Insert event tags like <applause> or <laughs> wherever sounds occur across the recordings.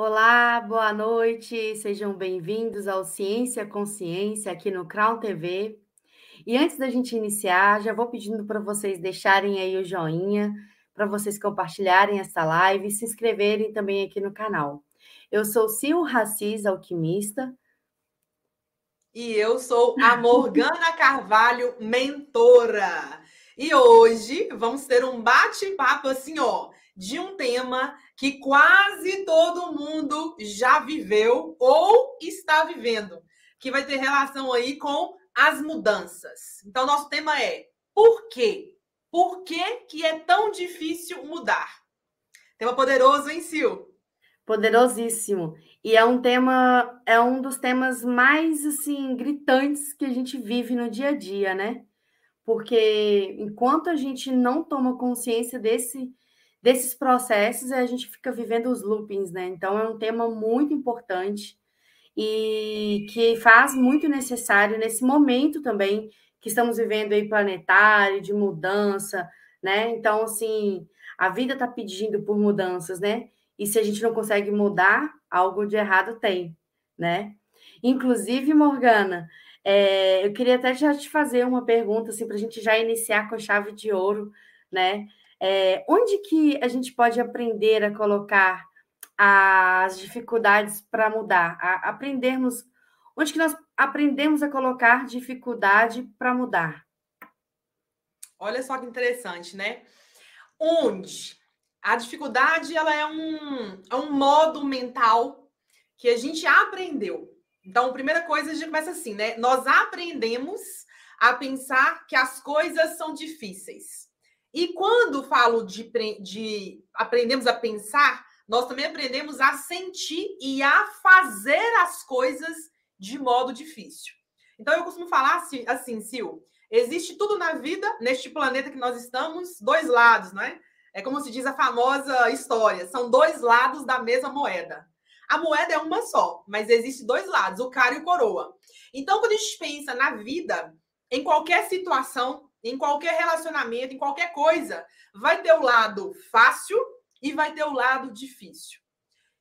Olá, boa noite, sejam bem-vindos ao Ciência Consciência aqui no Crown TV. E antes da gente iniciar, já vou pedindo para vocês deixarem aí o joinha, para vocês compartilharem essa live e se inscreverem também aqui no canal. Eu sou Sil Racis, alquimista. E eu sou a Morgana Carvalho, mentora. E hoje vamos ter um bate-papo assim, ó, de um tema que quase todo mundo já viveu ou está vivendo, que vai ter relação aí com as mudanças. Então, nosso tema é por quê? Por que, que é tão difícil mudar? Tema poderoso, hein, Sil? Poderosíssimo. E é um tema, é um dos temas mais assim gritantes que a gente vive no dia a dia, né? Porque enquanto a gente não toma consciência desse desses processos, a gente fica vivendo os loopings, né? Então, é um tema muito importante e que faz muito necessário nesse momento também que estamos vivendo aí planetário, de mudança, né? Então, assim, a vida está pedindo por mudanças, né? E se a gente não consegue mudar, algo de errado tem, né? Inclusive, Morgana, é, eu queria até já te fazer uma pergunta, assim, para a gente já iniciar com chave de ouro, né? É, onde que a gente pode aprender a colocar as dificuldades para mudar? A aprendermos, onde que nós aprendemos a colocar dificuldade para mudar? Olha só que interessante, né? Onde a dificuldade ela é um, é um modo mental que a gente aprendeu. Então, primeira coisa, a gente começa assim, né? Nós aprendemos a pensar que as coisas são difíceis. E quando falo de, de aprendemos a pensar, nós também aprendemos a sentir e a fazer as coisas de modo difícil. Então, eu costumo falar assim, assim Sil, existe tudo na vida, neste planeta que nós estamos, dois lados, não é? É como se diz a famosa história, são dois lados da mesma moeda. A moeda é uma só, mas existe dois lados, o cara e o coroa. Então, quando a gente pensa na vida, em qualquer situação, em qualquer relacionamento, em qualquer coisa, vai ter o lado fácil e vai ter o lado difícil.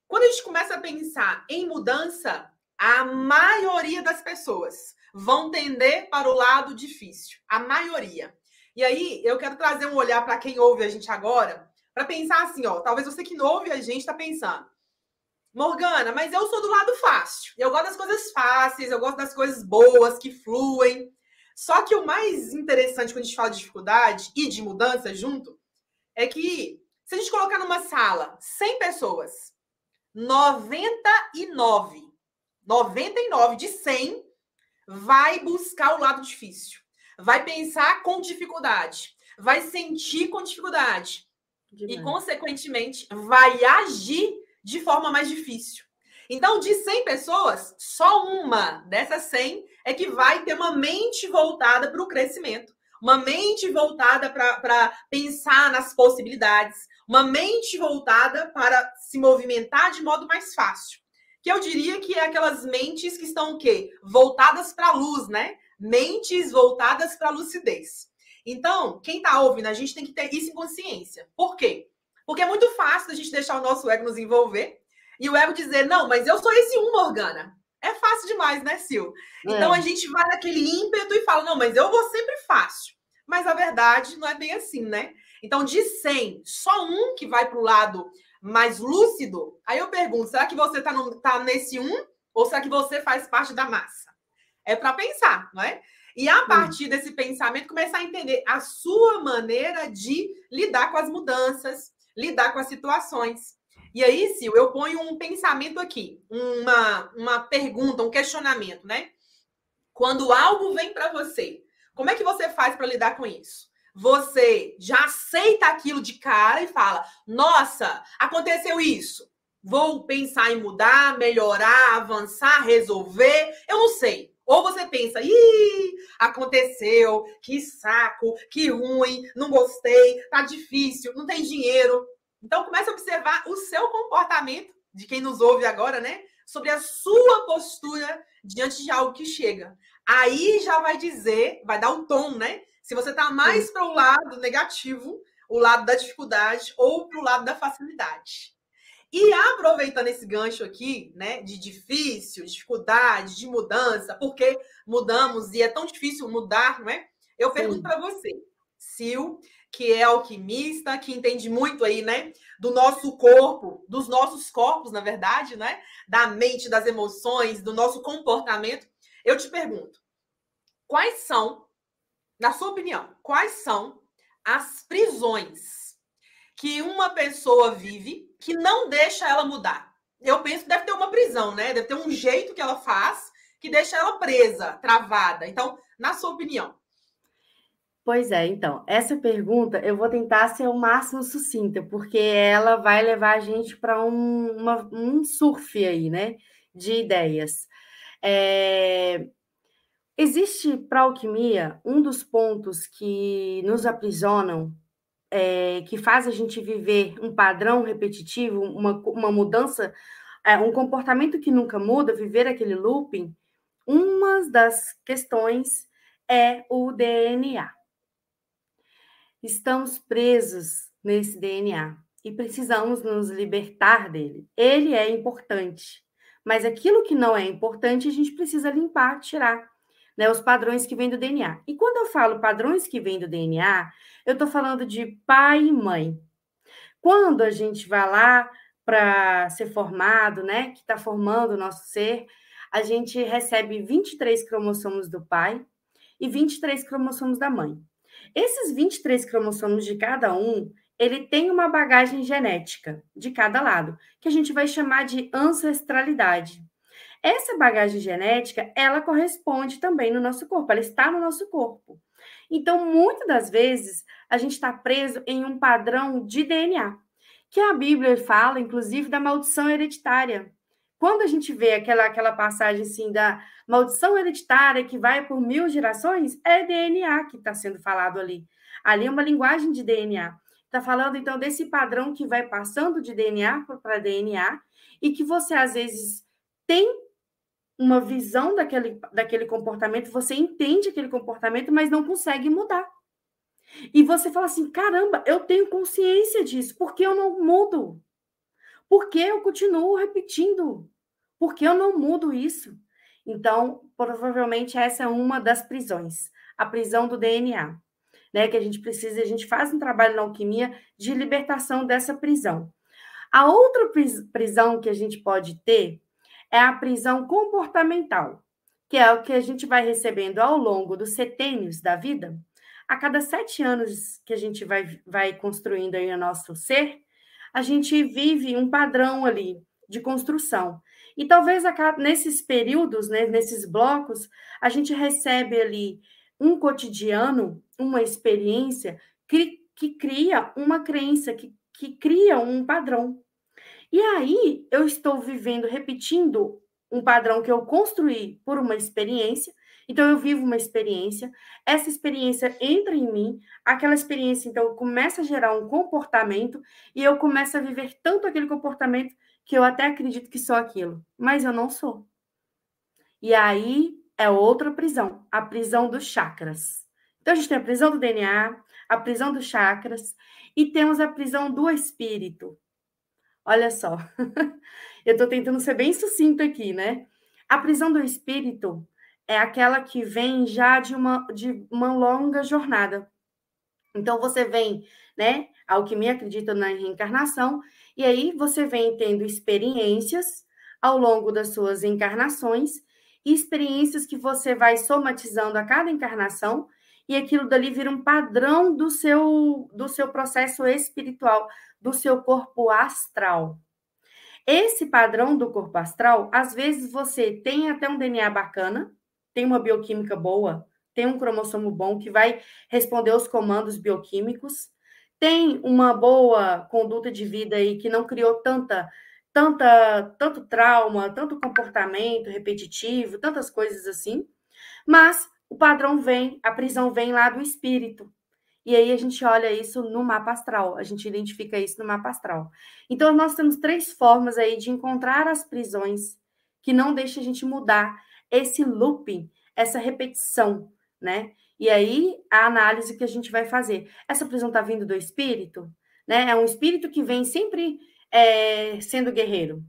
Quando a gente começa a pensar em mudança, a maioria das pessoas vão tender para o lado difícil. A maioria. E aí, eu quero trazer um olhar para quem ouve a gente agora, para pensar assim, ó, talvez você que não ouve a gente está pensando, Morgana, mas eu sou do lado fácil. Eu gosto das coisas fáceis, eu gosto das coisas boas, que fluem. Só que o mais interessante quando a gente fala de dificuldade e de mudança junto é que se a gente colocar numa sala 100 pessoas, 99, 99 de 100 vai buscar o lado difícil, vai pensar com dificuldade, vai sentir com dificuldade Demais. e, consequentemente, vai agir de forma mais difícil. Então, de 100 pessoas, só uma dessas 100 é que vai ter uma mente voltada para o crescimento, uma mente voltada para pensar nas possibilidades, uma mente voltada para se movimentar de modo mais fácil. Que eu diria que é aquelas mentes que estão o quê? Voltadas para a luz, né? Mentes voltadas para a lucidez. Então, quem está ouvindo, a gente tem que ter isso em consciência. Por quê? Porque é muito fácil a gente deixar o nosso ego nos envolver e o ego dizer, não, mas eu sou esse um, Morgana. É fácil demais, né, Sil? É. Então a gente vai naquele ímpeto e fala, não, mas eu vou sempre fácil. Mas a verdade não é bem assim, né? Então, de 100, só um que vai para o lado mais lúcido. Aí eu pergunto, será que você está tá nesse um ou será que você faz parte da massa? É para pensar, não é? E a partir desse pensamento, começar a entender a sua maneira de lidar com as mudanças, lidar com as situações. E aí, Sil, eu ponho um pensamento aqui, uma, uma pergunta, um questionamento, né? Quando algo vem para você, como é que você faz para lidar com isso? Você já aceita aquilo de cara e fala: Nossa, aconteceu isso. Vou pensar em mudar, melhorar, avançar, resolver. Eu não sei. Ou você pensa, ih, aconteceu, que saco, que ruim, não gostei, tá difícil, não tem dinheiro. Então, comece a observar o seu comportamento, de quem nos ouve agora, né? Sobre a sua postura diante de algo que chega. Aí já vai dizer, vai dar o um tom, né? Se você está mais para o lado negativo, o lado da dificuldade, ou para o lado da facilidade. E aproveitando esse gancho aqui, né, de difícil, dificuldade, de mudança, porque mudamos e é tão difícil mudar, não é? Eu pergunto para você, Sil, que é alquimista, que entende muito aí, né, do nosso corpo, dos nossos corpos, na verdade, né, da mente, das emoções, do nosso comportamento. Eu te pergunto, quais são, na sua opinião, quais são as prisões que uma pessoa vive que não deixa ela mudar? Eu penso que deve ter uma prisão, né? Deve ter um jeito que ela faz que deixa ela presa, travada. Então, na sua opinião, Pois é, então, essa pergunta eu vou tentar ser o máximo sucinta, porque ela vai levar a gente para um, um surf aí, né, de ideias. É... Existe para a alquimia um dos pontos que nos aprisionam, é, que faz a gente viver um padrão repetitivo, uma, uma mudança, é, um comportamento que nunca muda, viver aquele looping. Uma das questões é o DNA. Estamos presos nesse DNA e precisamos nos libertar dele. Ele é importante, mas aquilo que não é importante a gente precisa limpar, tirar. Né, os padrões que vêm do DNA. E quando eu falo padrões que vêm do DNA, eu estou falando de pai e mãe. Quando a gente vai lá para ser formado, né, que está formando o nosso ser, a gente recebe 23 cromossomos do pai e 23 cromossomos da mãe. Esses 23 cromossomos de cada um, ele tem uma bagagem genética de cada lado, que a gente vai chamar de ancestralidade. Essa bagagem genética, ela corresponde também no nosso corpo, ela está no nosso corpo. Então, muitas das vezes, a gente está preso em um padrão de DNA, que a Bíblia fala, inclusive, da maldição hereditária. Quando a gente vê aquela, aquela passagem assim da maldição hereditária que vai por mil gerações, é DNA que está sendo falado ali. Ali é uma linguagem de DNA. Está falando, então, desse padrão que vai passando de DNA para DNA e que você, às vezes, tem uma visão daquele, daquele comportamento, você entende aquele comportamento, mas não consegue mudar. E você fala assim: caramba, eu tenho consciência disso, por que eu não mudo? Por que eu continuo repetindo? Por que eu não mudo isso? Então, provavelmente essa é uma das prisões, a prisão do DNA, né? Que a gente precisa, a gente faz um trabalho na alquimia de libertação dessa prisão. A outra prisão que a gente pode ter é a prisão comportamental, que é o que a gente vai recebendo ao longo dos setênios da vida. A cada sete anos que a gente vai, vai construindo aí o nosso ser, a gente vive um padrão ali de construção. E talvez nesses períodos, né, nesses blocos, a gente recebe ali um cotidiano, uma experiência que, que cria uma crença, que, que cria um padrão. E aí eu estou vivendo, repetindo um padrão que eu construí por uma experiência. Então eu vivo uma experiência, essa experiência entra em mim, aquela experiência então começa a gerar um comportamento e eu começo a viver tanto aquele comportamento que eu até acredito que sou aquilo, mas eu não sou. E aí é outra prisão, a prisão dos chakras. Então a gente tem a prisão do DNA, a prisão dos chakras e temos a prisão do espírito. Olha só, <laughs> eu estou tentando ser bem sucinto aqui, né? A prisão do espírito é aquela que vem já de uma, de uma longa jornada. Então você vem, né? A alquimia acredita na reencarnação e aí você vem tendo experiências ao longo das suas encarnações, experiências que você vai somatizando a cada encarnação, e aquilo dali vira um padrão do seu do seu processo espiritual, do seu corpo astral. Esse padrão do corpo astral, às vezes você tem até um DNA bacana, tem uma bioquímica boa, tem um cromossomo bom que vai responder aos comandos bioquímicos, tem uma boa conduta de vida aí que não criou tanta tanta tanto trauma, tanto comportamento repetitivo, tantas coisas assim, mas o padrão vem, a prisão vem lá do espírito. E aí a gente olha isso no mapa astral, a gente identifica isso no mapa astral. Então nós temos três formas aí de encontrar as prisões que não deixa a gente mudar esse looping, essa repetição, né? E aí, a análise que a gente vai fazer. Essa prisão está vindo do espírito, né? É um espírito que vem sempre. é, sendo guerreiro.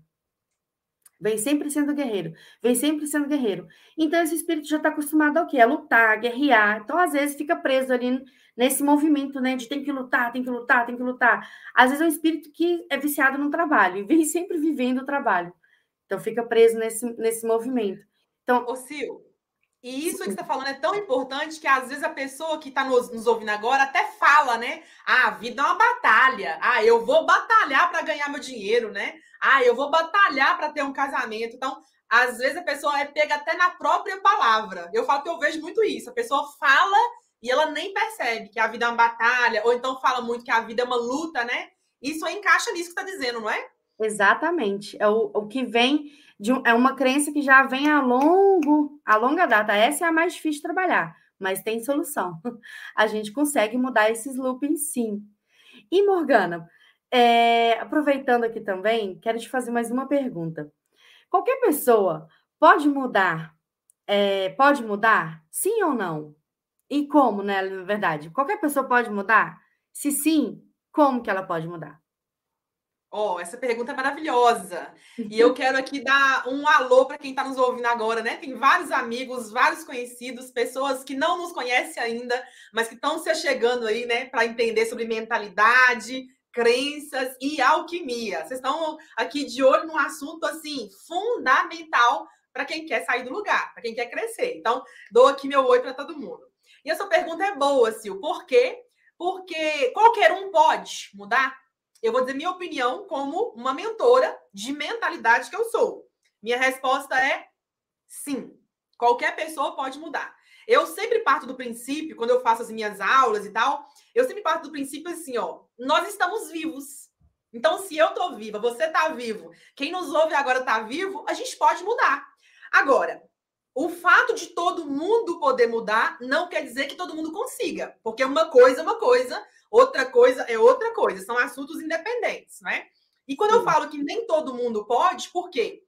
Vem sempre sendo guerreiro. Vem sempre sendo guerreiro. Então, esse espírito já está acostumado ao quê? A lutar, a guerrear. Então, às vezes, fica preso ali nesse movimento, né? De tem que lutar, tem que lutar, tem que lutar. Às vezes é um espírito que é viciado no trabalho e vem <laughs> sempre vivendo o trabalho. Então, fica preso nesse, nesse movimento. Então, Ô, Sil, e isso que você está falando é tão importante que às vezes a pessoa que está nos, nos, ouvindo agora até fala, né? Ah, a vida é uma batalha. Ah, eu vou batalhar para ganhar meu dinheiro, né? Ah, eu vou batalhar para ter um casamento. Então, às vezes a pessoa é pega até na própria palavra. Eu falo que eu vejo muito isso. A pessoa fala e ela nem percebe que a vida é uma batalha, ou então fala muito que a vida é uma luta, né? Isso aí encaixa nisso que está dizendo, não é? Exatamente. É o, o que vem um, é uma crença que já vem a longo, a longa data. Essa é a mais difícil de trabalhar, mas tem solução. <laughs> A gente consegue mudar esses loopings sim. E Morgana, é, aproveitando aqui também, quero te fazer mais uma pergunta. Qualquer pessoa pode mudar? É, pode mudar? Sim ou não? E como, né? Na verdade, qualquer pessoa pode mudar? Se sim, como que ela pode mudar? Oh, essa pergunta é maravilhosa. E eu quero aqui dar um alô para quem está nos ouvindo agora, né? Tem vários amigos, vários conhecidos, pessoas que não nos conhecem ainda, mas que estão se chegando aí, né, para entender sobre mentalidade, crenças e alquimia. Vocês estão aqui de olho num assunto assim fundamental para quem quer sair do lugar, para quem quer crescer. Então, dou aqui meu oi para todo mundo. E essa pergunta é boa, Sil. Por quê? Porque qualquer um pode mudar eu vou dizer minha opinião como uma mentora de mentalidade que eu sou. Minha resposta é sim. Qualquer pessoa pode mudar. Eu sempre parto do princípio, quando eu faço as minhas aulas e tal, eu sempre parto do princípio assim, ó, nós estamos vivos. Então, se eu tô viva, você tá vivo, quem nos ouve agora tá vivo, a gente pode mudar. Agora, o fato de todo mundo poder mudar não quer dizer que todo mundo consiga, porque uma coisa é uma coisa, outra coisa é outra coisa, são assuntos independentes, né? E quando eu falo que nem todo mundo pode, por quê?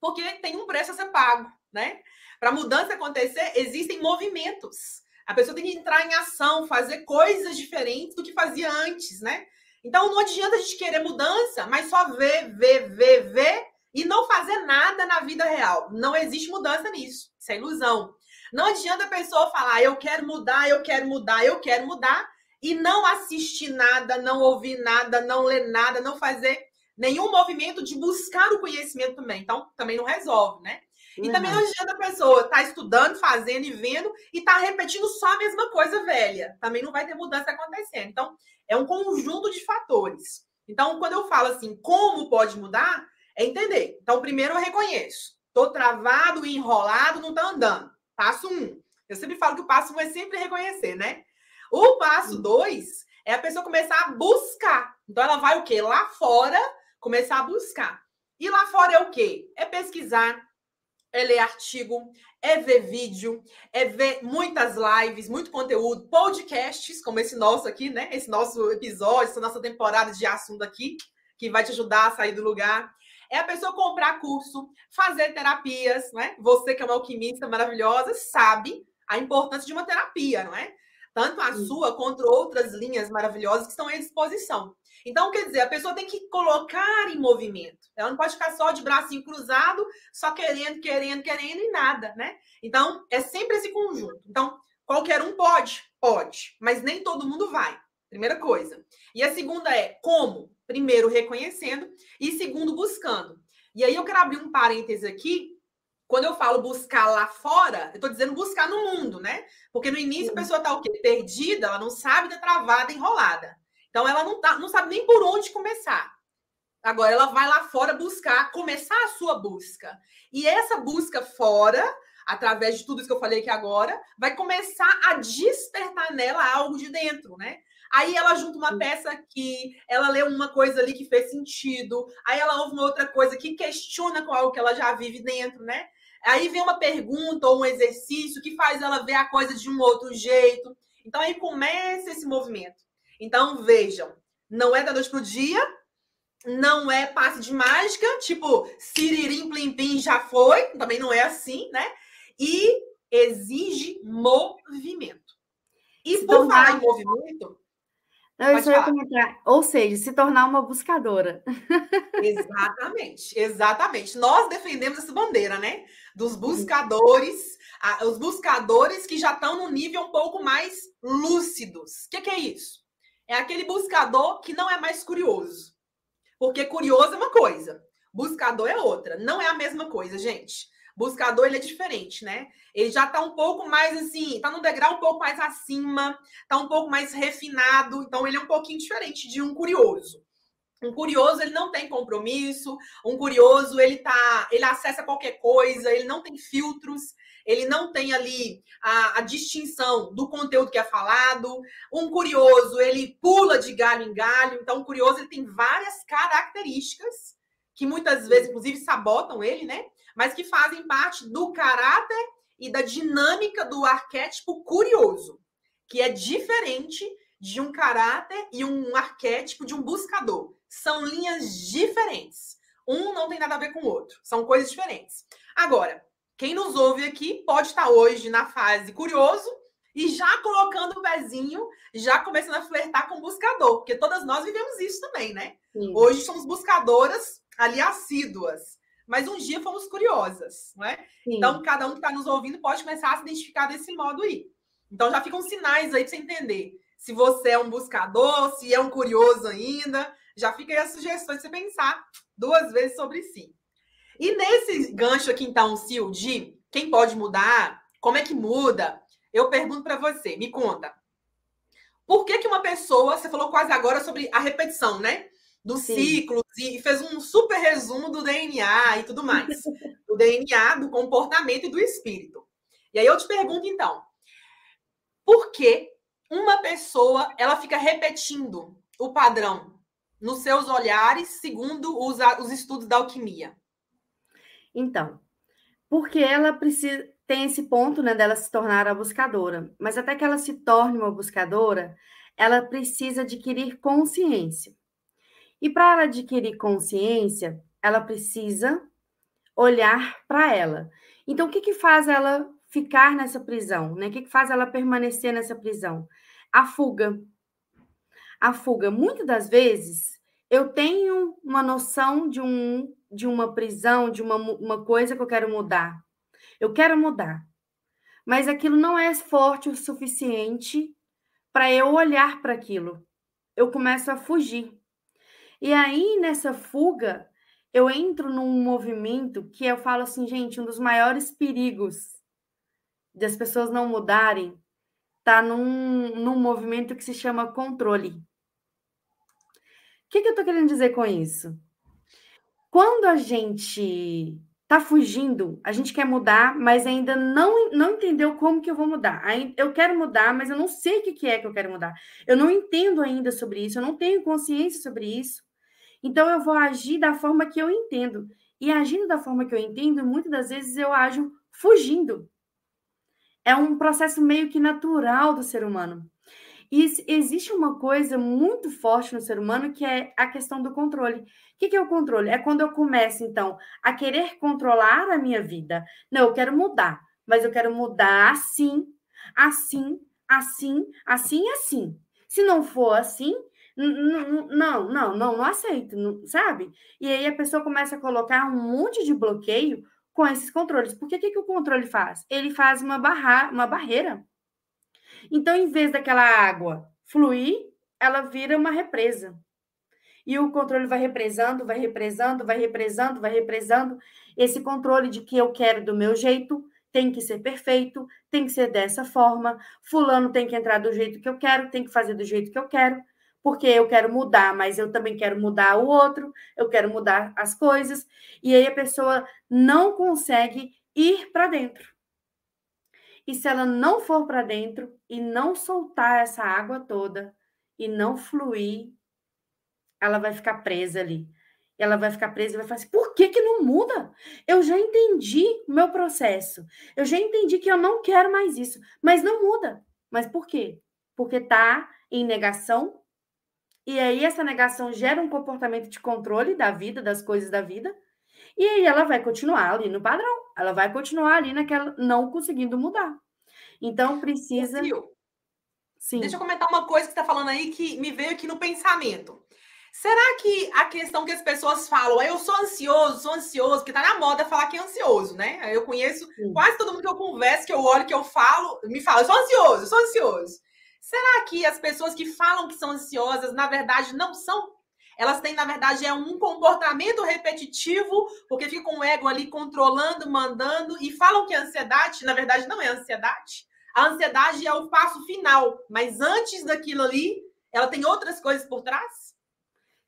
Porque tem um preço a ser pago, né? Para a mudança acontecer, existem movimentos. A pessoa tem que entrar em ação, fazer coisas diferentes do que fazia antes, né? Então não adianta a gente querer mudança, mas só ver, ver, ver, ver e não fazer nada na vida real. Não existe mudança nisso. Isso é ilusão. Não adianta a pessoa falar, eu quero mudar, eu quero mudar, eu quero mudar, e não assistir nada, não ouvir nada, não ler nada, não fazer nenhum movimento de buscar o conhecimento também. Então, também não resolve, né? E uhum. também não adianta a pessoa estar tá estudando, fazendo e vendo e estar tá repetindo só a mesma coisa velha. Também não vai ter mudança acontecendo. Então, é um conjunto de fatores. Então, quando eu falo assim, como pode mudar, é entender. Então, primeiro eu reconheço. Estou travado enrolado, não está andando. Passo um. Eu sempre falo que o passo um é sempre reconhecer, né? O passo dois é a pessoa começar a buscar. Então, ela vai o quê? Lá fora, começar a buscar. E lá fora é o quê? É pesquisar, é ler artigo, é ver vídeo, é ver muitas lives, muito conteúdo, podcasts, como esse nosso aqui, né? Esse nosso episódio, essa nossa temporada de assunto aqui, que vai te ajudar a sair do lugar. É a pessoa comprar curso, fazer terapias, né? Você que é uma alquimista maravilhosa, sabe a importância de uma terapia, não é? Tanto a sua quanto outras linhas maravilhosas que estão à disposição. Então, quer dizer, a pessoa tem que colocar em movimento. Ela não pode ficar só de bracinho cruzado, só querendo, querendo, querendo e nada, né? Então, é sempre esse conjunto. Então, qualquer um pode? Pode, mas nem todo mundo vai. Primeira coisa. E a segunda é como? Primeiro, reconhecendo e segundo, buscando. E aí eu quero abrir um parêntese aqui quando eu falo buscar lá fora, eu estou dizendo buscar no mundo, né? Porque no início a pessoa está o quê? Perdida, ela não sabe da travada, enrolada. Então ela não, tá, não sabe nem por onde começar. Agora ela vai lá fora buscar, começar a sua busca. E essa busca fora, através de tudo isso que eu falei aqui agora, vai começar a despertar nela algo de dentro, né? Aí ela junta uma peça aqui, ela lê uma coisa ali que fez sentido, aí ela ouve uma outra coisa que questiona com algo que ela já vive dentro, né? Aí vem uma pergunta ou um exercício que faz ela ver a coisa de um outro jeito. Então aí começa esse movimento. Então vejam, não é da noite pro dia, não é passe de mágica, tipo siririm plim plim já foi, também não é assim, né? E exige movimento. E por falar em movimento, Não, isso eu ia comentar. Ou seja, se tornar uma buscadora. <laughs> Exatamente, exatamente. Nós defendemos essa bandeira, né? Dos buscadores, os buscadores que já estão no nível um pouco mais lúcidos. O que, que é isso? É aquele buscador que não é mais curioso. Porque curioso é uma coisa, buscador é outra. Não é a mesma coisa, gente. Buscador ele é diferente, né? Ele já está um pouco mais assim, está no degrau um pouco mais acima, está um pouco mais refinado, então ele é um pouquinho diferente de um curioso. Um curioso, ele não tem compromisso, um curioso, ele tá, ele acessa qualquer coisa, ele não tem filtros, ele não tem ali a, a, distinção do conteúdo que é falado. Um curioso, ele pula de galho em galho. Então, o curioso ele tem várias características que muitas vezes, inclusive, sabotam ele, né? Mas que fazem parte do caráter e da dinâmica do arquétipo curioso, que é diferente de um caráter e um arquétipo de um buscador. São linhas diferentes. Um não tem nada a ver com o outro. São coisas diferentes. Agora, quem nos ouve aqui pode estar hoje na fase curioso e já colocando o pezinho, já começando a flertar com o buscador, porque todas nós vivemos isso também, né? Sim. Hoje somos buscadoras ali assíduas, mas um dia fomos curiosas, né? Então, cada um que está nos ouvindo pode começar a se identificar desse modo aí. Então, já ficam sinais aí para você entender se você é um buscador, se é um curioso ainda. Já fica aí as sugestões para você pensar duas vezes sobre si. E nesse gancho aqui, então, Sil, de quem pode mudar, como é que muda, eu pergunto para você, me conta. Por que, que uma pessoa, você falou quase agora sobre a repetição, né? Dos Sim. ciclos, e fez um super resumo do DNA e tudo mais. do DNA, do comportamento e do espírito. E aí eu te pergunto, então, por que uma pessoa ela fica repetindo o padrão nos seus olhares, segundo os, os estudos da alquimia? Então, porque ela precisa tem esse ponto, né, dela se tornar a buscadora, mas até que ela se torne uma buscadora, ela precisa adquirir consciência. E para ela adquirir consciência, ela precisa olhar para ela. Então, o que, que faz ela ficar nessa prisão? Né? O que, que faz ela permanecer nessa prisão? A fuga. A fuga. Muitas das vezes, eu tenho uma noção de um de uma prisão, de uma, uma coisa que eu quero mudar. Eu quero mudar. Mas aquilo não é forte o suficiente para eu olhar para aquilo. Eu começo a fugir. E aí, nessa fuga, eu entro num movimento que eu falo assim, gente, um dos maiores perigos das pessoas não mudarem está num, num movimento que se chama controle. O que, que eu estou querendo dizer com isso? Quando a gente está fugindo, a gente quer mudar, mas ainda não, não entendeu como que eu vou mudar. Eu quero mudar, mas eu não sei o que é que eu quero mudar. Eu não entendo ainda sobre isso, eu não tenho consciência sobre isso. Então eu vou agir da forma que eu entendo. E agindo da forma que eu entendo, muitas das vezes eu ajo fugindo. É um processo meio que natural do ser humano. E existe uma coisa muito forte no ser humano que é a questão do controle. O que é o controle? É quando eu começo, então, a querer controlar a minha vida. Não, eu quero mudar, mas eu quero mudar assim, assim, assim, assim e assim. Se não for assim, não, não, não, não, aceito, sabe? E aí a pessoa começa a colocar um monte de bloqueio com esses controles. Porque o que, que o controle faz? Ele faz uma, barra, uma barreira então, em vez daquela água fluir, ela vira uma represa. E o controle vai represando, vai represando, vai represando, vai represando. Esse controle de que eu quero do meu jeito tem que ser perfeito, tem que ser dessa forma. Fulano tem que entrar do jeito que eu quero, tem que fazer do jeito que eu quero, porque eu quero mudar, mas eu também quero mudar o outro, eu quero mudar as coisas. E aí a pessoa não consegue ir para dentro. E se ela não for para dentro e não soltar essa água toda e não fluir, ela vai ficar presa ali. Ela vai ficar presa e vai falar assim: por que, que não muda? Eu já entendi o meu processo. Eu já entendi que eu não quero mais isso. Mas não muda. Mas por quê? Porque está em negação. E aí essa negação gera um comportamento de controle da vida, das coisas da vida. E aí ela vai continuar ali no padrão. Ela vai continuar ali naquela não conseguindo mudar. Então precisa. Sim. Deixa eu comentar uma coisa que você está falando aí que me veio aqui no pensamento. Será que a questão que as pessoas falam, eu sou ansioso, sou ansioso, que tá na moda falar que é ansioso, né? Eu conheço Sim. quase todo mundo que eu converso, que eu olho, que eu falo, me fala, eu sou ansioso, eu sou ansioso. Será que as pessoas que falam que são ansiosas, na verdade, não são? Elas têm, na verdade, é um comportamento repetitivo, porque fica com o ego ali controlando, mandando, e falam que a ansiedade, na verdade, não é ansiedade. A ansiedade é o passo final, mas antes daquilo ali, ela tem outras coisas por trás?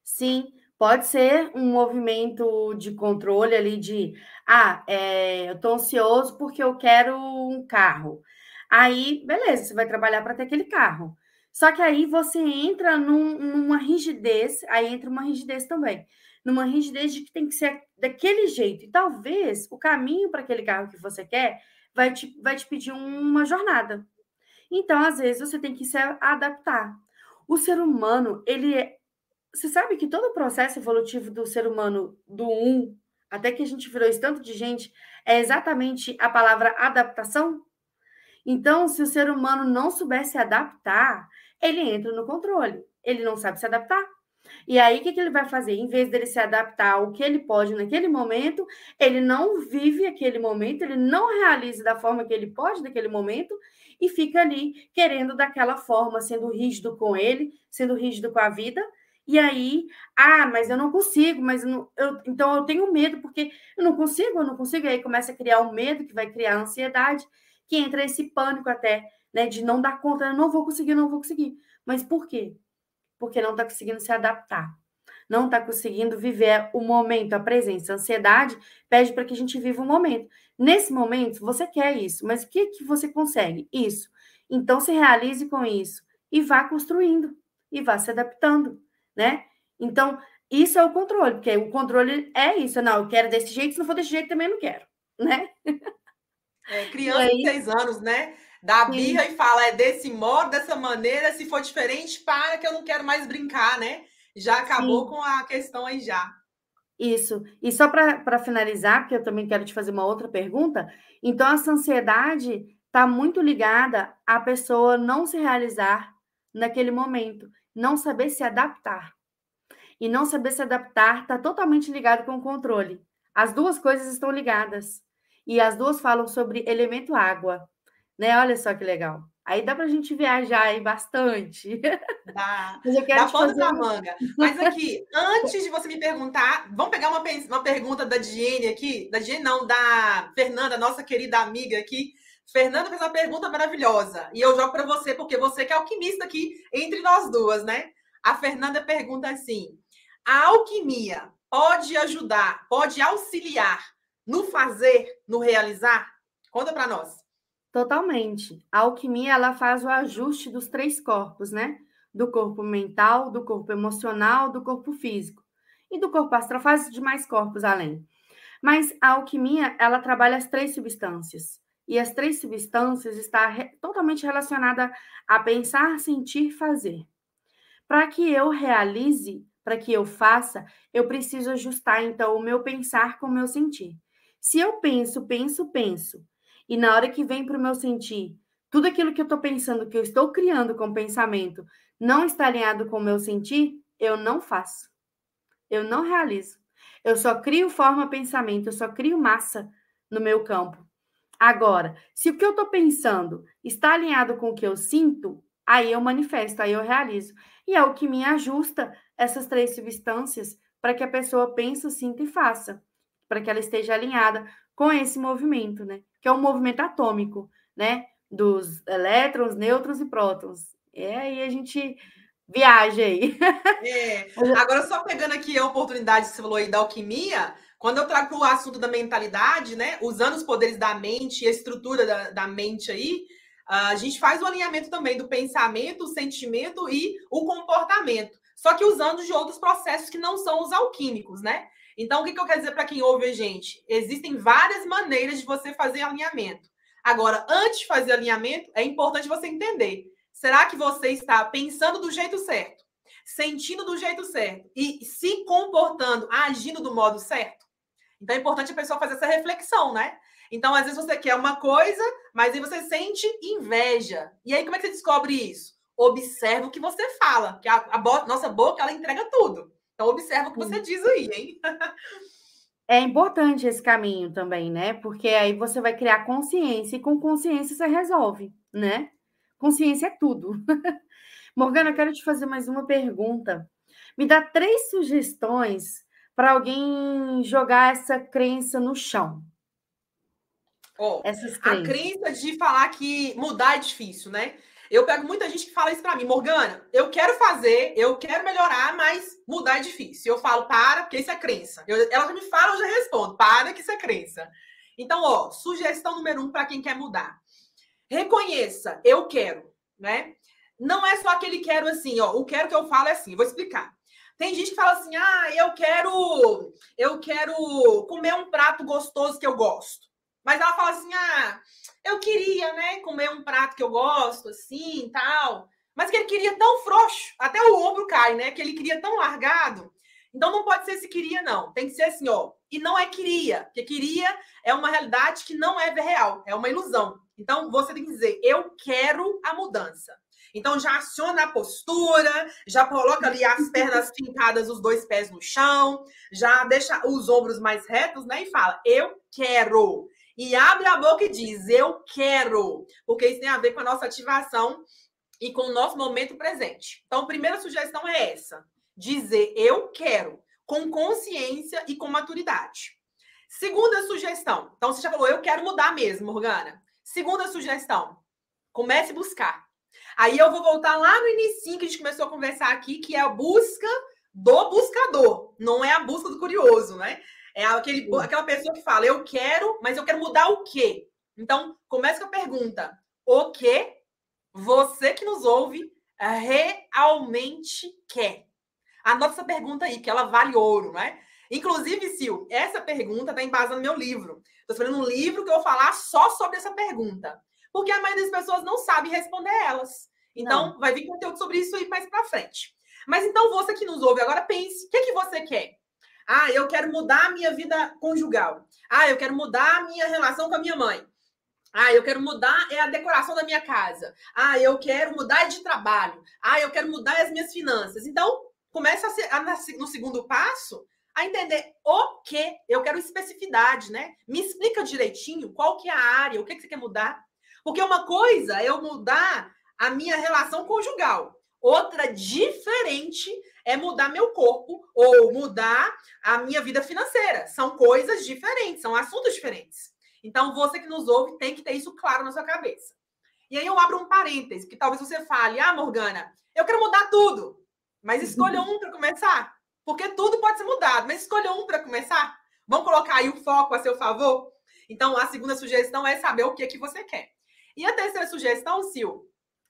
Sim, pode ser um movimento de controle ali de ah, é, eu estou ansioso porque eu quero um carro. Aí, beleza, você vai trabalhar para ter aquele carro. Só que aí você entra num, numa rigidez, aí entra uma rigidez também, numa rigidez de que tem que ser daquele jeito. E talvez o caminho para aquele carro que você quer vai te, vai te pedir uma jornada. Então, às vezes, você tem que se adaptar. O ser humano, ele é você sabe que todo o processo evolutivo do ser humano, do um, até que a gente virou esse tanto de gente, é exatamente a palavra adaptação? Então, se o ser humano não souber se adaptar, ele entra no controle. Ele não sabe se adaptar. E aí, o que, que ele vai fazer? Em vez dele se adaptar ao que ele pode naquele momento, ele não vive aquele momento, ele não realiza da forma que ele pode naquele momento e fica ali querendo daquela forma, sendo rígido com ele, sendo rígido com a vida, e aí, ah, mas eu não consigo, mas eu não, eu, então eu tenho medo, porque eu não consigo, eu não consigo. E aí começa a criar um medo, que vai criar ansiedade, que entra esse pânico até, né, de não dar conta, não vou conseguir, não vou conseguir. Mas por quê? Porque não está conseguindo se adaptar. Não está conseguindo viver o momento, a presença. A ansiedade pede para que a gente viva o momento. Nesse momento, você quer isso, mas o que, que você consegue? Isso. Então, se realize com isso e vá construindo e vá se adaptando né? Então, isso é o controle, porque o controle é isso. Não, eu quero desse jeito, se não for desse jeito, também não quero, né? <laughs> É, criança aí, de seis anos, né? Dá birra e fala, é desse modo, dessa maneira, se for diferente, para que eu não quero mais brincar, né? Já acabou sim. com a questão aí já. Isso. E só para finalizar, porque eu também quero te fazer uma outra pergunta. Então, essa ansiedade está muito ligada à pessoa não se realizar naquele momento não saber se adaptar. E não saber se adaptar está totalmente ligado com o controle. As duas coisas estão ligadas. E as duas falam sobre elemento água. Né? Olha só que legal. Aí dá para a gente viajar aí bastante. <laughs> Dá. Mas eu quero dá fazer... da manga. Mas aqui, <laughs> antes de você me perguntar, vamos pegar uma, uma pergunta da Diene aqui. Da Diene, não, da Fernanda, nossa querida amiga aqui. Fernanda fez uma pergunta maravilhosa. E eu jogo para você, porque você que é alquimista aqui entre nós duas, né? A Fernanda pergunta assim: a alquimia pode ajudar, pode auxiliar no fazer, no realizar? Conta para nós. Totalmente. A alquimia ela faz o ajuste dos três corpos, né? Do corpo mental, do corpo emocional, do corpo físico. E do corpo astral faz de mais corpos além. Mas a alquimia, ela trabalha as três substâncias e as três substâncias está re totalmente relacionada a pensar, sentir, fazer. Para que eu realize, para que eu faça, eu preciso ajustar então o meu pensar com o meu sentir. Se eu penso, penso, penso, e na hora que vem para o meu sentir, tudo aquilo que eu estou pensando, que eu estou criando com pensamento, não está alinhado com o meu sentir, eu não faço. Eu não realizo. Eu só crio forma pensamento, eu só crio massa no meu campo. Agora, se o que eu estou pensando está alinhado com o que eu sinto, aí eu manifesto, aí eu realizo. E é o que me ajusta essas três substâncias para que a pessoa pense, sinta e faça, para que ela esteja alinhada com esse movimento, né? Que é um movimento atômico, né? Dos elétrons, nêutrons e prótons. É aí a gente viaja aí. <laughs> É. Agora, só pegando aqui a oportunidade que você falou aí da alquimia, quando eu trago o assunto da mentalidade, né, usando os poderes da mente e a estrutura da, da mente aí, a gente faz o alinhamento também do pensamento, o sentimento e o comportamento. Só que usando de outros processos que não são os alquímicos, né? Então, o que, que eu quero dizer para quem ouve a gente? Existem várias maneiras de você fazer alinhamento. Agora, antes de fazer alinhamento, é importante você entender: será que você está pensando do jeito certo, sentindo do jeito certo e se comportando, agindo do modo certo? Então é importante a pessoa fazer essa reflexão, né? Então, às vezes você quer uma coisa, mas aí você sente inveja. E aí, como é que você descobre isso? observa o que você fala, que a, a nossa boca ela entrega tudo. Então observa o que você diz aí, hein? É importante esse caminho também, né? Porque aí você vai criar consciência e com consciência você resolve, né? Consciência é tudo. <laughs> Morgana, eu quero te fazer mais uma pergunta. Me dá três sugestões para alguém jogar essa crença no chão. Oh, Essas a crença de falar que mudar é difícil, né? Eu pego muita gente que fala isso para mim, Morgana, eu quero fazer, eu quero melhorar, mas mudar é difícil. Eu falo, para, porque isso é crença. Eu, ela me fala, eu já respondo, para, que isso é crença. Então, ó, sugestão número um para quem quer mudar. Reconheça, eu quero, né? Não é só aquele quero assim, ó. O quero que eu falo é assim, vou explicar. Tem gente que fala assim: "Ah, eu quero eu quero comer um prato gostoso que eu gosto". Mas ela fala assim: "Ah, eu queria, né, comer um prato que eu gosto, assim, tal. Mas que ele queria tão frouxo, até o ombro cai, né? Que ele queria tão largado. Então não pode ser se queria, não. Tem que ser assim, ó. E não é queria, porque queria é uma realidade que não é real, é uma ilusão. Então você tem que dizer, eu quero a mudança. Então já aciona a postura, já coloca ali as pernas <laughs> fincadas, os dois pés no chão, já deixa os ombros mais retos, né? E fala, eu quero e abre a boca e diz: Eu quero, porque isso tem a ver com a nossa ativação e com o nosso momento presente. Então, a primeira sugestão é essa: dizer eu quero, com consciência e com maturidade. Segunda sugestão. Então, você já falou, eu quero mudar mesmo, Morgana. Segunda sugestão: comece a buscar. Aí eu vou voltar lá no início que a gente começou a conversar aqui, que é a busca do buscador, não é a busca do curioso, né? É aquele, aquela pessoa que fala, eu quero, mas eu quero mudar o quê? Então, começa com a pergunta: o que você que nos ouve realmente quer? Anota essa pergunta aí, que ela vale ouro, né? Inclusive, Sil, essa pergunta está embasada no meu livro. Estou escrevendo um livro que eu vou falar só sobre essa pergunta. Porque a maioria das pessoas não sabe responder elas. Então, não. vai vir conteúdo sobre isso aí mais para frente. Mas então, você que nos ouve agora, pense: o que, que você quer? Ah, eu quero mudar a minha vida conjugal. Ah, eu quero mudar a minha relação com a minha mãe. Ah, eu quero mudar é a decoração da minha casa. Ah, eu quero mudar de trabalho. Ah, eu quero mudar as minhas finanças. Então, começa a, ser, a no segundo passo a entender o que eu quero especificidade, né? Me explica direitinho qual que é a área, o que, que você quer mudar. Porque uma coisa é eu mudar a minha relação conjugal. Outra diferente é mudar meu corpo ou mudar a minha vida financeira. São coisas diferentes, são assuntos diferentes. Então, você que nos ouve tem que ter isso claro na sua cabeça. E aí eu abro um parêntese, que talvez você fale: Ah, Morgana, eu quero mudar tudo, mas escolha um para começar. Porque tudo pode ser mudado, mas escolha um para começar. Vamos colocar aí o foco a seu favor? Então, a segunda sugestão é saber o que, é que você quer. E a terceira sugestão, Sil,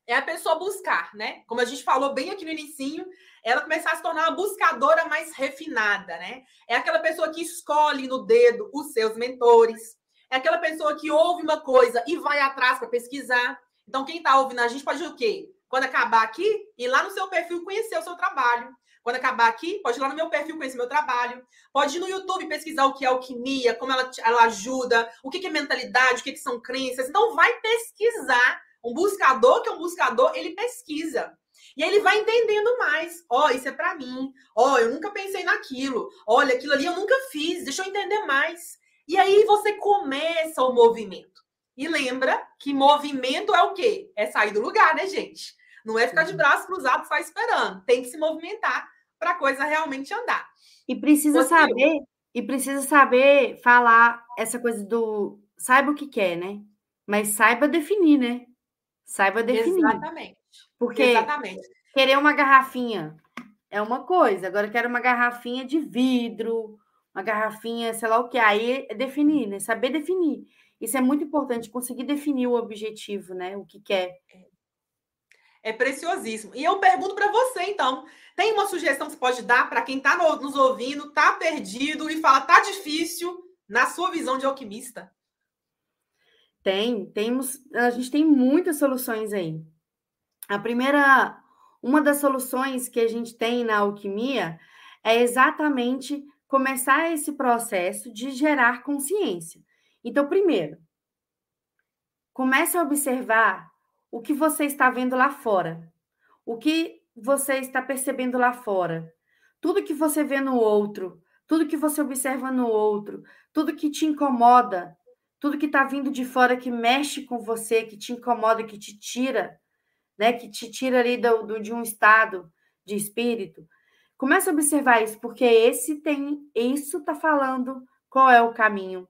é a pessoa buscar, né? Como a gente falou bem aqui no início, ela começar a se tornar uma buscadora mais refinada, né? É aquela pessoa que escolhe no dedo os seus mentores. É aquela pessoa que ouve uma coisa e vai atrás para pesquisar. Então, quem está ouvindo a gente pode o quê? Quando acabar aqui, ir lá no seu perfil conhecer o seu trabalho. Quando acabar aqui, pode ir lá no meu perfil conhecer meu trabalho. Pode ir no YouTube pesquisar o que é alquimia, como ela, ela ajuda, o que é mentalidade, o que, que são crenças. Então, vai pesquisar um buscador que é um buscador, ele pesquisa. E aí ele vai entendendo mais. Ó, oh, isso é para mim. Ó, oh, eu nunca pensei naquilo. Olha, aquilo ali eu nunca fiz. Deixa eu entender mais. E aí você começa o movimento. E lembra que movimento é o quê? É sair do lugar, né, gente? Não é ficar de braço cruzado só esperando. Tem que se movimentar para a coisa realmente andar. E precisa Você saber, e precisa saber falar essa coisa do saiba o que quer, né? Mas saiba definir, né? Saiba definir. Exatamente. Porque Exatamente. querer uma garrafinha é uma coisa, agora eu quero uma garrafinha de vidro, uma garrafinha, sei lá o que. Aí é definir, né? Saber definir. Isso é muito importante, conseguir definir o objetivo, né? O que quer. É preciosíssimo. E eu pergunto para você, então, tem uma sugestão que você pode dar para quem está nos ouvindo, está perdido e fala, tá difícil, na sua visão de alquimista? Tem, temos, a gente tem muitas soluções aí. A primeira, uma das soluções que a gente tem na alquimia é exatamente começar esse processo de gerar consciência. Então, primeiro, comece a observar o que você está vendo lá fora. o que você está percebendo lá fora, tudo que você vê no outro, tudo que você observa no outro, tudo que te incomoda, tudo que está vindo de fora que mexe com você, que te incomoda, que te tira, né, que te tira ali do, do, de um estado de espírito. Começa a observar isso, porque esse tem, isso está falando qual é o caminho.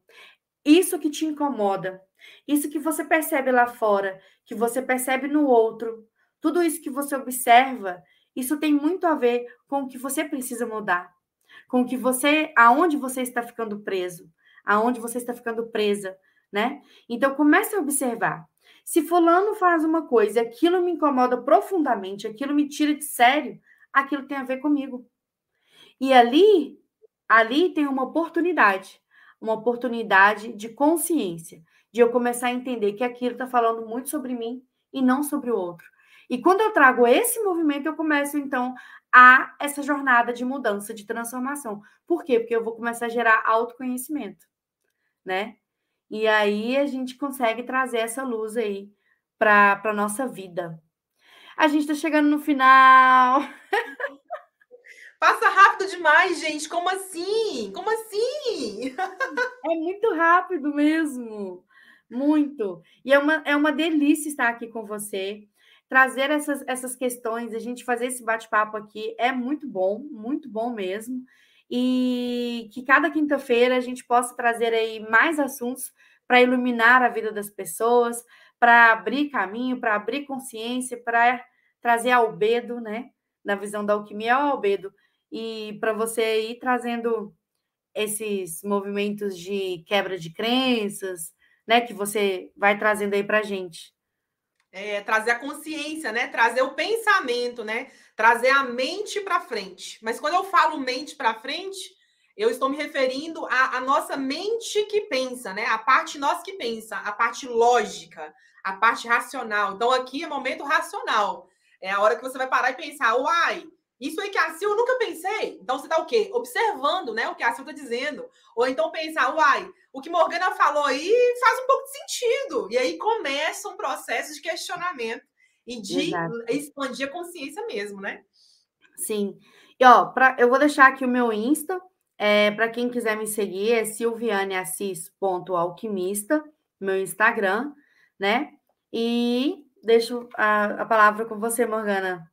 Isso que te incomoda, isso que você percebe lá fora, que você percebe no outro, tudo isso que você observa, isso tem muito a ver com o que você precisa mudar, com o que você, aonde você está ficando preso, aonde você está ficando presa, né? Então comece a observar. Se fulano faz uma coisa aquilo me incomoda profundamente, aquilo me tira de sério, aquilo tem a ver comigo. E ali, ali tem uma oportunidade, uma oportunidade de consciência, de eu começar a entender que aquilo está falando muito sobre mim e não sobre o outro. E quando eu trago esse movimento, eu começo então a essa jornada de mudança, de transformação. Por quê? Porque eu vou começar a gerar autoconhecimento, né? E aí a gente consegue trazer essa luz aí para a nossa vida. A gente está chegando no final. <laughs> Passa rápido demais, gente. Como assim? Como assim? <laughs> É muito rápido mesmo. Muito. E é uma, é uma delícia estar aqui com você. Trazer essas, essas questões, a gente fazer esse bate-papo aqui é muito bom, muito bom mesmo. E que cada quinta-feira a gente possa trazer aí mais assuntos para iluminar a vida das pessoas, para abrir caminho, para abrir consciência, para trazer albedo, né? Na visão da alquimia, o albedo e para você ir trazendo esses movimentos de quebra de crenças, né, que você vai trazendo aí para a gente. É, trazer a consciência, né? Trazer o pensamento, né? Trazer a mente para frente. Mas quando eu falo mente para frente, eu estou me referindo à, à, nossa mente que pensa, né? A parte nossa que pensa, a parte lógica, a parte racional. Então aqui é momento racional. É a hora que você vai parar e pensar, uai, isso aí que a Sil eu nunca pensei. Então você está o quê? Observando, né? O que a Sil está dizendo. Ou então pensar, uai, o que Morgana falou aí faz um pouco de sentido. E aí começa um processo de questionamento e de Exato. expandir a consciência mesmo, né? Sim. E ó, pra, eu vou deixar aqui o meu Insta. É, para quem quiser me seguir, é silvianeassis.alquimista, meu Instagram, né? E deixo a, a palavra com você, Morgana.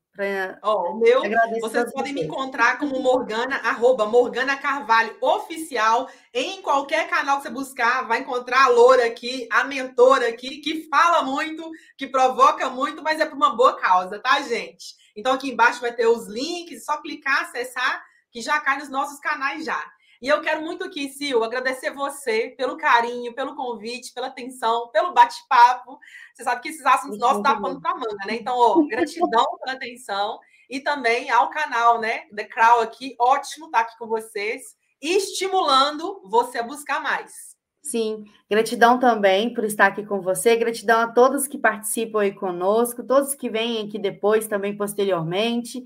Ó, o meu, vocês podem me encontrar como Morgana, arroba Morgana Carvalho Oficial, em qualquer canal que você buscar, vai encontrar a Loura aqui, a mentora aqui, que fala muito, que provoca muito, mas é por uma boa causa, tá, gente? Então aqui embaixo vai ter os links, só clicar, acessar, que já cai nos nossos canais já. E eu quero muito aqui, Sil, agradecer você pelo carinho, pelo convite, pela atenção, pelo bate-papo. Você sabe que esses assuntos nossos dá pano para manga, né? Então, ó, gratidão pela atenção e também ao canal, né? The Crow aqui, ótimo estar aqui com vocês, estimulando você a buscar mais. Sim, gratidão também por estar aqui com você, gratidão a todos que participam aí conosco, todos que vêm aqui depois, também posteriormente.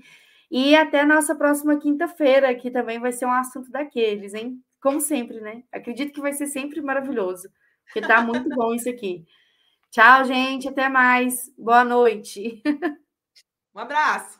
E até a nossa próxima quinta-feira, que também vai ser um assunto daqueles, hein? Como sempre, né? Acredito que vai ser sempre maravilhoso, porque tá muito <laughs> bom isso aqui. Tchau, gente. Até mais. Boa noite. Um abraço.